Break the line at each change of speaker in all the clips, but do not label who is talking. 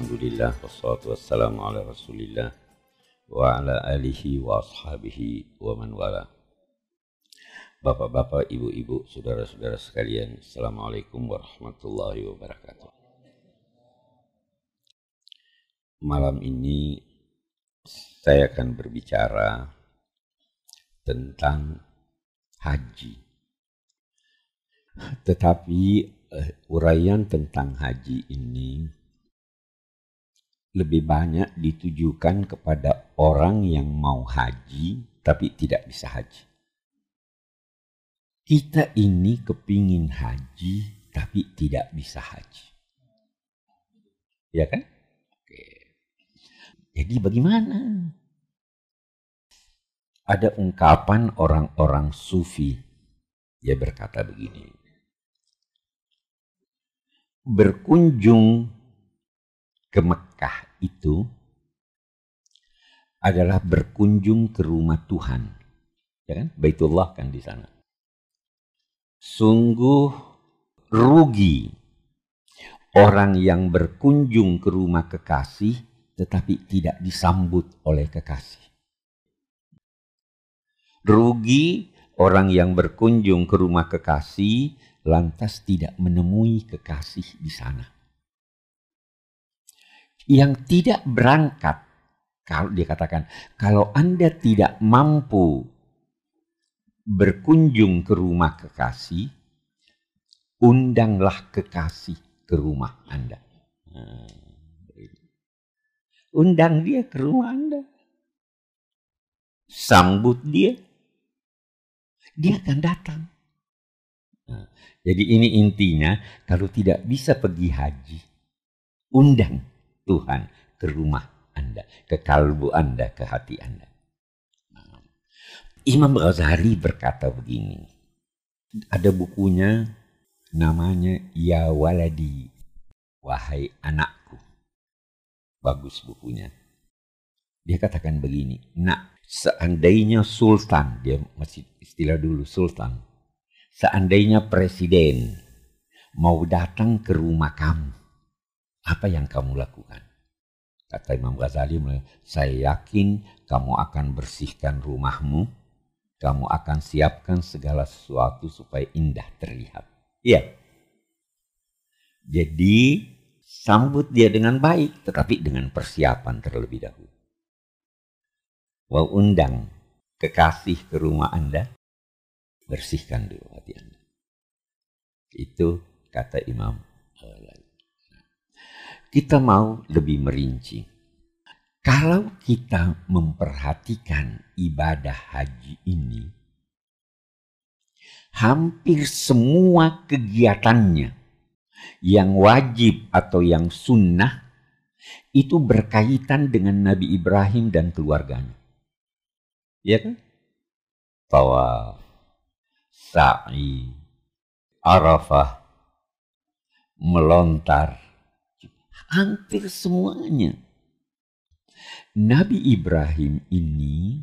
Alhamdulillah wassalatu wassalamu ala Rasulillah wa ala alihi wa ashabihi wa man wala. Bapak-bapak, ibu-ibu, saudara-saudara sekalian, Assalamualaikum warahmatullahi wabarakatuh. Malam ini saya akan berbicara tentang haji. Tetapi uh, uraian tentang haji ini lebih banyak ditujukan kepada orang yang mau haji tapi tidak bisa haji. Kita ini kepingin haji tapi tidak bisa haji. Ya kan? Oke. Jadi bagaimana? Ada ungkapan orang-orang sufi. Dia berkata begini. Berkunjung ke Mekah itu adalah berkunjung ke rumah Tuhan. Ya kan? Baitullah kan di sana. Sungguh rugi orang yang berkunjung ke rumah kekasih tetapi tidak disambut oleh kekasih. Rugi orang yang berkunjung ke rumah kekasih lantas tidak menemui kekasih di sana yang tidak berangkat kalau dia katakan kalau Anda tidak mampu berkunjung ke rumah kekasih undanglah kekasih ke rumah Anda. Undang dia ke rumah Anda. Sambut dia. Dia akan datang. Nah, jadi ini intinya kalau tidak bisa pergi haji, undang Tuhan ke rumah Anda, ke kalbu Anda, ke hati Anda. Imam Ghazali berkata begini, ada bukunya namanya Ya Waladi, Wahai Anakku. Bagus bukunya. Dia katakan begini, nak seandainya sultan, dia masih istilah dulu sultan, seandainya presiden mau datang ke rumah kamu, apa yang kamu lakukan? Kata Imam Ghazali, saya yakin kamu akan bersihkan rumahmu, kamu akan siapkan segala sesuatu supaya indah terlihat. Iya. Jadi sambut dia dengan baik, tetapi dengan persiapan terlebih dahulu. Mau undang kekasih ke rumah Anda, bersihkan dulu hati Anda. Itu kata Imam kita mau lebih merinci. Kalau kita memperhatikan ibadah haji ini, hampir semua kegiatannya yang wajib atau yang sunnah itu berkaitan dengan Nabi Ibrahim dan keluarganya. Ya kan? Tawaf, sa'i, arafah, melontar, hampir semuanya. Nabi Ibrahim ini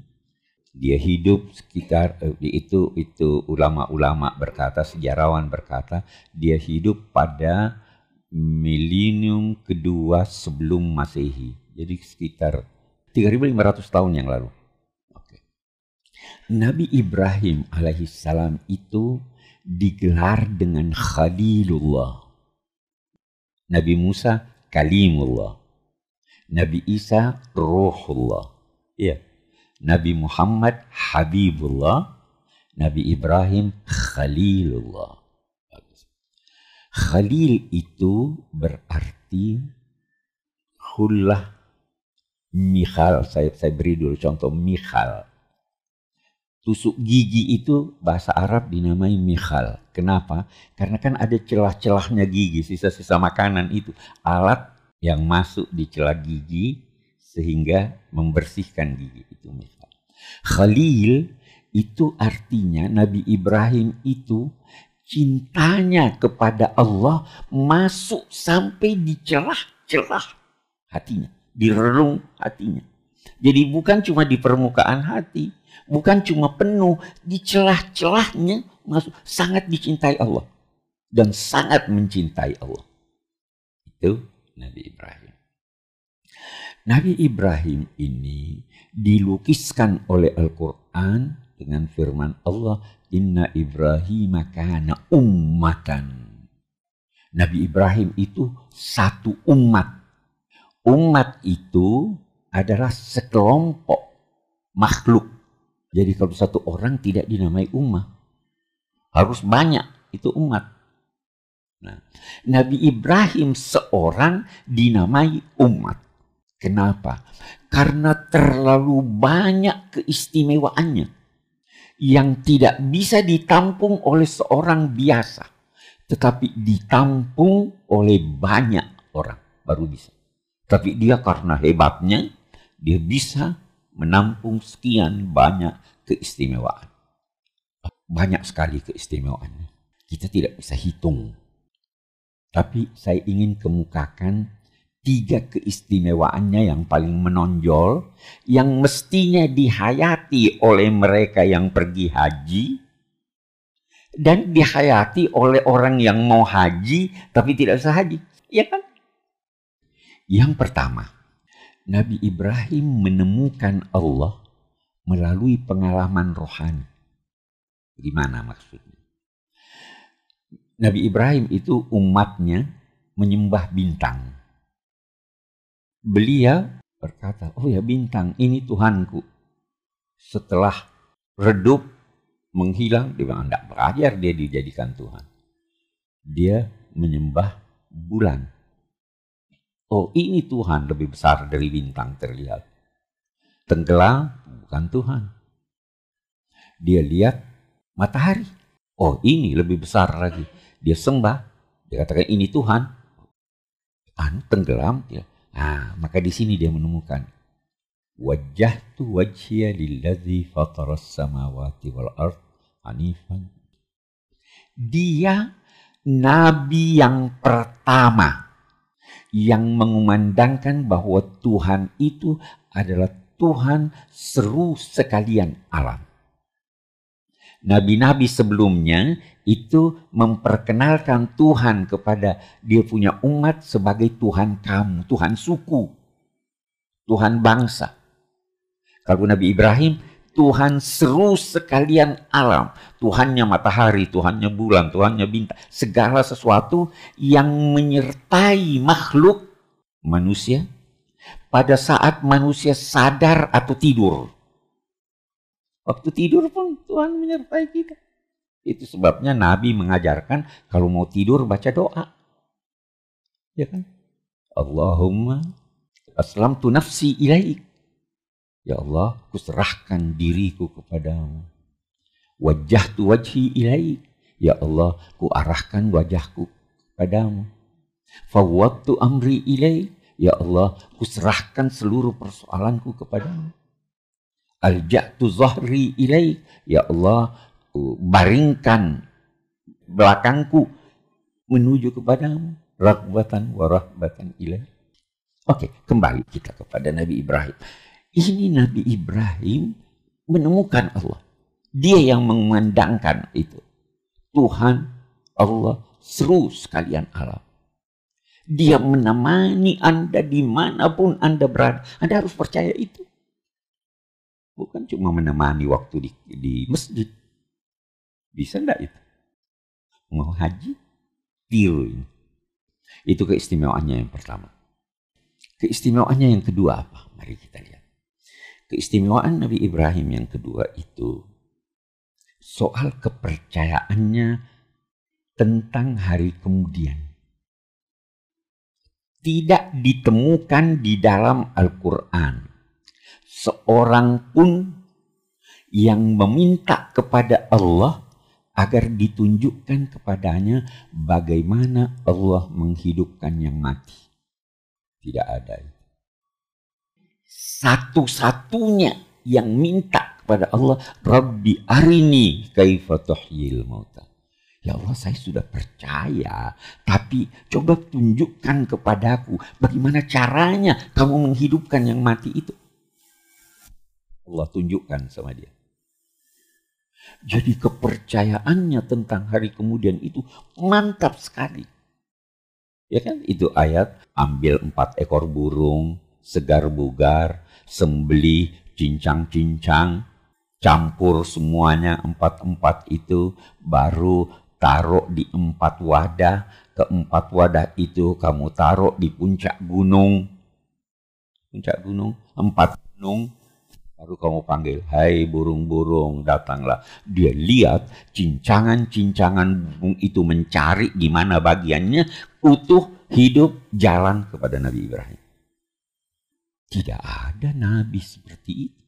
dia hidup sekitar eh, itu itu ulama-ulama berkata sejarawan berkata dia hidup pada milenium kedua sebelum Masehi. Jadi sekitar 3500 tahun yang lalu. Oke. Nabi Ibrahim alaihissalam itu digelar dengan Khalilullah. Nabi Musa kalimullah. Nabi Isa ruhullah. Ya. Nabi Muhammad habibullah. Nabi Ibrahim khalilullah. Khalil itu berarti hullah Mikhal, saya, saya beri dulu contoh Mikhal. Tusuk gigi itu bahasa Arab dinamai mikhal. Kenapa? Karena kan ada celah-celahnya gigi, sisa-sisa makanan itu. Alat yang masuk di celah gigi sehingga membersihkan gigi itu mikhal. Khalil itu artinya Nabi Ibrahim itu cintanya kepada Allah masuk sampai di celah-celah hatinya, di relung hatinya. Jadi bukan cuma di permukaan hati, bukan cuma penuh, di celah-celahnya masuk sangat dicintai Allah dan sangat mencintai Allah. Itu Nabi Ibrahim. Nabi Ibrahim ini dilukiskan oleh Al-Quran dengan firman Allah, Inna Ibrahim kana ummatan. Nabi Ibrahim itu satu umat. Umat itu adalah sekelompok makhluk. Jadi kalau satu orang tidak dinamai umat. Harus banyak, itu umat. Nah, Nabi Ibrahim seorang dinamai umat. Kenapa? Karena terlalu banyak keistimewaannya yang tidak bisa ditampung oleh seorang biasa, tetapi ditampung oleh banyak orang baru bisa. Tapi dia karena hebatnya, dia bisa menampung sekian banyak keistimewaan. Banyak sekali keistimewaannya. Kita tidak bisa hitung tapi saya ingin kemukakan tiga keistimewaannya yang paling menonjol, yang mestinya dihayati oleh mereka yang pergi haji, dan dihayati oleh orang yang mau haji tapi tidak usah haji. Ya kan? Yang pertama, Nabi Ibrahim menemukan Allah melalui pengalaman rohani. Gimana maksudnya? Nabi Ibrahim itu umatnya menyembah bintang. Beliau berkata, oh ya bintang ini Tuhanku. Setelah redup, menghilang, dia bilang, tidak belajar dia dijadikan Tuhan. Dia menyembah bulan. Oh ini Tuhan lebih besar dari bintang terlihat. Tenggelam bukan Tuhan. Dia lihat matahari. Oh ini lebih besar lagi dia sembah, dia katakan ini Tuhan, anu tenggelam, ya. Nah, maka di sini dia menemukan wajah tu wajhiya lilladzi fataras samawati wal ard hanifan. Dia nabi yang pertama yang mengumandangkan bahwa Tuhan itu adalah Tuhan seru sekalian alam. Nabi-nabi sebelumnya itu memperkenalkan Tuhan kepada dia punya umat sebagai Tuhan kamu, Tuhan suku, Tuhan bangsa. Kalau Nabi Ibrahim, Tuhan seru sekalian alam. Tuhannya matahari, Tuhannya bulan, Tuhannya bintang. Segala sesuatu yang menyertai makhluk manusia pada saat manusia sadar atau tidur. Waktu tidur pun Tuhan menyertai kita. Itu sebabnya Nabi mengajarkan kalau mau tidur baca doa. Ya kan? Allahumma aslam tu nafsi ilaik. Ya Allah, kuserahkan diriku kepadamu. Wajah tu wajhi ilaik. Ya Allah, ku arahkan wajahku kepadamu. Fawwattu amri ilaik. Ya Allah, kuserahkan seluruh persoalanku kepadamu. Alja'tu zahri ilaik. Ya Allah, baringkan belakangku menuju kepadamu rakbatan warahbatan ilah. Oke, kembali kita kepada Nabi Ibrahim. Ini Nabi Ibrahim menemukan Allah. Dia yang mengandangkan itu. Tuhan Allah seru sekalian alam. Dia menemani Anda di mana pun Anda berada. Anda harus percaya itu. Bukan cuma menemani waktu di, di masjid. Bisa enggak itu? Mau haji? Deal. Itu keistimewaannya yang pertama. Keistimewaannya yang kedua apa? Mari kita lihat. Keistimewaan Nabi Ibrahim yang kedua itu soal kepercayaannya tentang hari kemudian. Tidak ditemukan di dalam Al-Quran seorang pun yang meminta kepada Allah agar ditunjukkan kepadanya bagaimana Allah menghidupkan yang mati. Tidak ada. Satu-satunya yang minta kepada Allah, Rabbi arini kaifa tuhyil mauta. Ya Allah saya sudah percaya, tapi coba tunjukkan kepadaku bagaimana caranya kamu menghidupkan yang mati itu. Allah tunjukkan sama dia. Jadi kepercayaannya tentang hari kemudian itu mantap sekali. Ya kan? Itu ayat ambil empat ekor burung, segar bugar, sembeli, cincang-cincang, campur semuanya empat-empat itu, baru taruh di empat wadah, keempat wadah itu kamu taruh di puncak gunung, puncak gunung, empat gunung, baru kamu panggil, hai burung-burung datanglah. Dia lihat cincangan-cincangan burung itu mencari di mana bagiannya, utuh hidup jalan kepada Nabi Ibrahim. Tidak ada nabi seperti itu.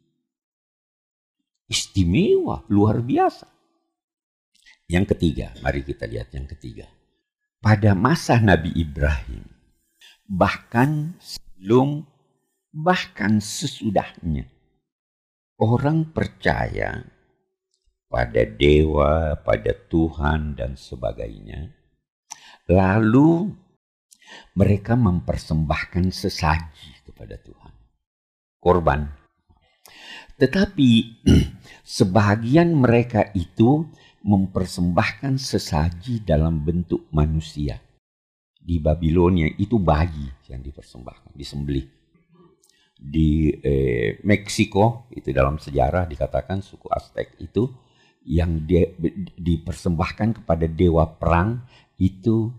Istimewa, luar biasa. Yang ketiga, mari kita lihat yang ketiga. Pada masa Nabi Ibrahim, bahkan sebelum, bahkan sesudahnya, orang percaya pada dewa, pada Tuhan, dan sebagainya. Lalu mereka mempersembahkan sesaji kepada Tuhan. Korban. Tetapi sebagian mereka itu mempersembahkan sesaji dalam bentuk manusia. Di Babilonia itu bayi yang dipersembahkan, disembelih. Di eh, Meksiko itu dalam sejarah dikatakan suku Aztec itu yang di, dipersembahkan kepada dewa perang itu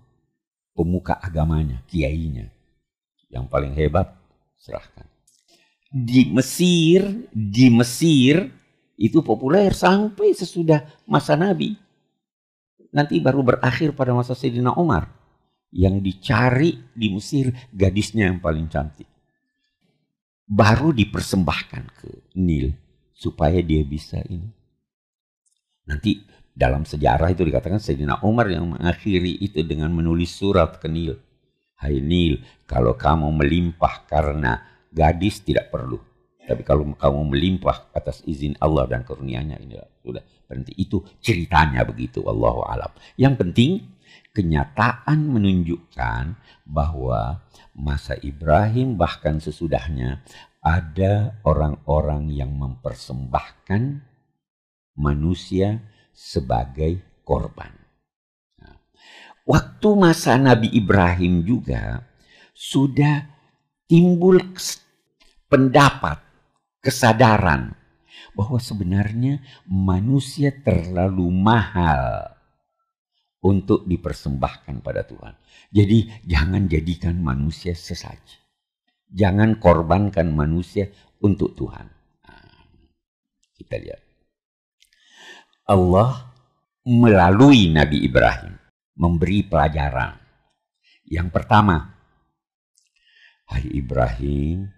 pemuka agamanya, kiainya. Yang paling hebat serahkan. Di Mesir, di Mesir itu populer sampai sesudah masa Nabi. Nanti baru berakhir pada masa Sayyidina Umar. Yang dicari di Mesir gadisnya yang paling cantik. Baru dipersembahkan ke Nil supaya dia bisa ini. Nanti dalam sejarah itu dikatakan Sayyidina Umar yang mengakhiri itu dengan menulis surat ke Nil. Hai Nil, kalau kamu melimpah karena gadis tidak perlu. Tapi kalau kamu melimpah atas izin Allah dan karunia-Nya ini sudah berhenti. Itu ceritanya begitu Allahu alam. Yang penting kenyataan menunjukkan bahwa masa Ibrahim bahkan sesudahnya ada orang-orang yang mempersembahkan manusia sebagai korban. Nah, waktu masa Nabi Ibrahim juga sudah timbul pendapat, kesadaran bahwa sebenarnya manusia terlalu mahal untuk dipersembahkan pada Tuhan. Jadi jangan jadikan manusia sesaji. Jangan korbankan manusia untuk Tuhan. Nah, kita lihat. Allah melalui Nabi Ibrahim memberi pelajaran. Yang pertama, hai Ibrahim,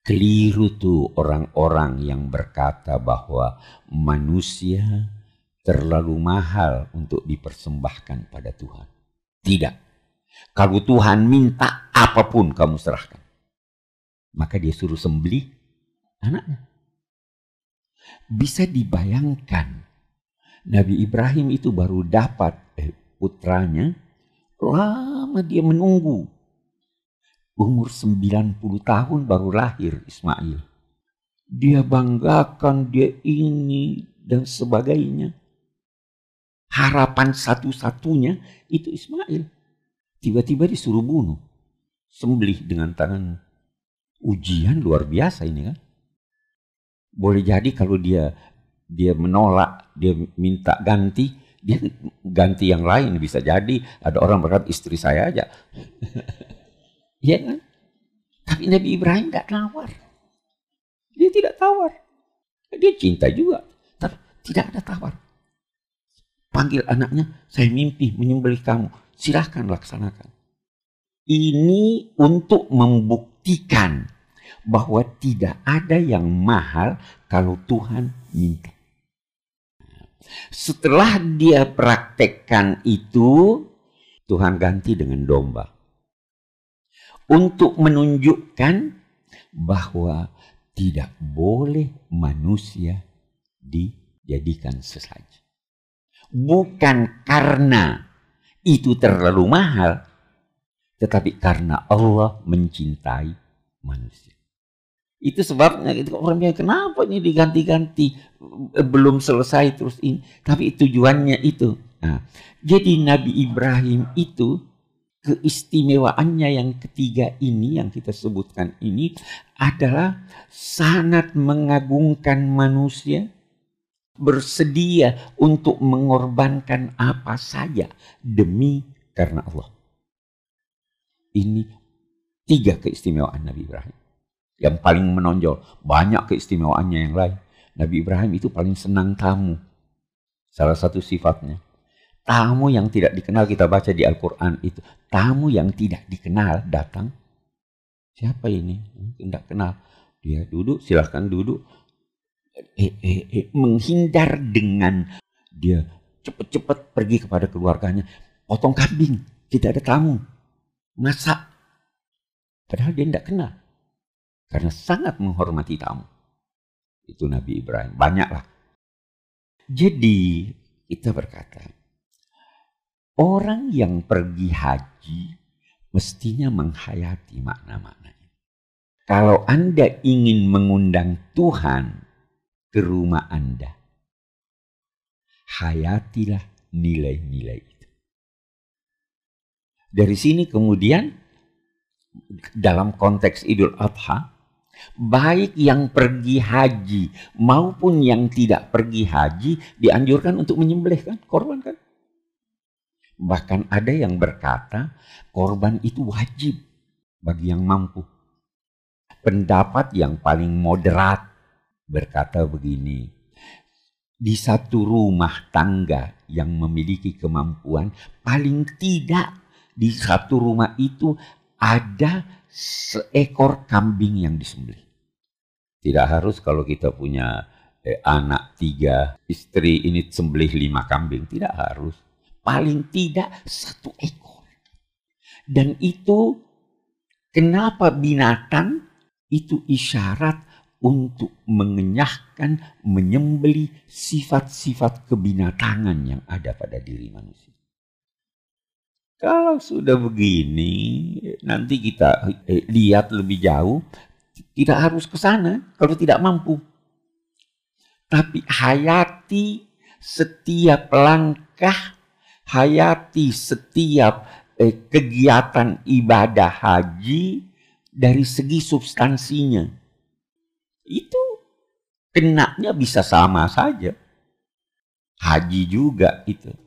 keliru tuh orang-orang yang berkata bahwa manusia terlalu mahal untuk dipersembahkan pada Tuhan. Tidak. Kalau Tuhan minta apa pun kamu serahkan. Maka dia suruh sembelih anaknya. Bisa dibayangkan Nabi Ibrahim itu baru dapat eh, putranya, lama dia menunggu. Umur 90 tahun baru lahir Ismail. Dia banggakan dia ini dan sebagainya. Harapan satu-satunya itu Ismail. Tiba-tiba disuruh bunuh. Sembelih dengan tangan ujian luar biasa ini kan. Boleh jadi kalau dia dia menolak, dia minta ganti, dia ganti yang lain bisa jadi ada orang berkata istri saya aja. Iya kan? Tapi Nabi Ibrahim tidak tawar. Dia tidak tawar. Dia cinta juga, tapi tidak ada tawar. Panggil anaknya, saya mimpi menyembelih kamu. Silahkan laksanakan. Ini untuk membuktikan bahwa tidak ada yang mahal kalau Tuhan minta. Setelah dia praktekkan itu, Tuhan ganti dengan domba. Untuk menunjukkan bahwa tidak boleh manusia dijadikan sesaji. Bukan karena itu terlalu mahal, tetapi karena Allah mencintai manusia. Itu sebabnya orang bilang kenapa ini diganti-ganti belum selesai terus ini. Tapi tujuannya itu. Nah, jadi Nabi Ibrahim itu keistimewaannya yang ketiga ini yang kita sebutkan ini adalah sangat mengagungkan manusia bersedia untuk mengorbankan apa saja demi karena Allah. Ini tiga keistimewaan Nabi Ibrahim. Yang paling menonjol, banyak keistimewaannya yang lain. Nabi Ibrahim itu paling senang tamu. Salah satu sifatnya. Tamu yang tidak dikenal kita baca di Al-Quran itu. Tamu yang tidak dikenal datang. Siapa ini? Tidak kenal. Dia duduk, silahkan duduk. Eh, eh, eh, menghindar dengan dia cepat-cepat pergi kepada keluarganya. Potong kambing, tidak ada tamu. Masak. Padahal dia tidak kenal. Karena sangat menghormati tamu. Itu Nabi Ibrahim. Banyaklah. Jadi kita berkata, Orang yang pergi haji mestinya menghayati makna-maknanya. Kalau Anda ingin mengundang Tuhan ke rumah Anda, hayatilah nilai-nilai itu. Dari sini kemudian dalam konteks Idul Adha, baik yang pergi haji maupun yang tidak pergi haji dianjurkan untuk menyembelih kan, korban kan? Bahkan ada yang berkata korban itu wajib bagi yang mampu. Pendapat yang paling moderat berkata begini, di satu rumah tangga yang memiliki kemampuan, paling tidak di satu rumah itu ada seekor kambing yang disembelih. Tidak harus kalau kita punya eh, anak tiga, istri ini sembelih lima kambing, tidak harus paling tidak satu ekor. Dan itu kenapa binatang itu isyarat untuk mengenyahkan, menyembeli sifat-sifat kebinatangan yang ada pada diri manusia. Kalau sudah begini, nanti kita eh, lihat lebih jauh, tidak harus ke sana kalau tidak mampu. Tapi hayati setiap langkah hayati setiap eh, kegiatan ibadah haji dari segi substansinya. Itu kenaknya bisa sama saja. Haji juga itu.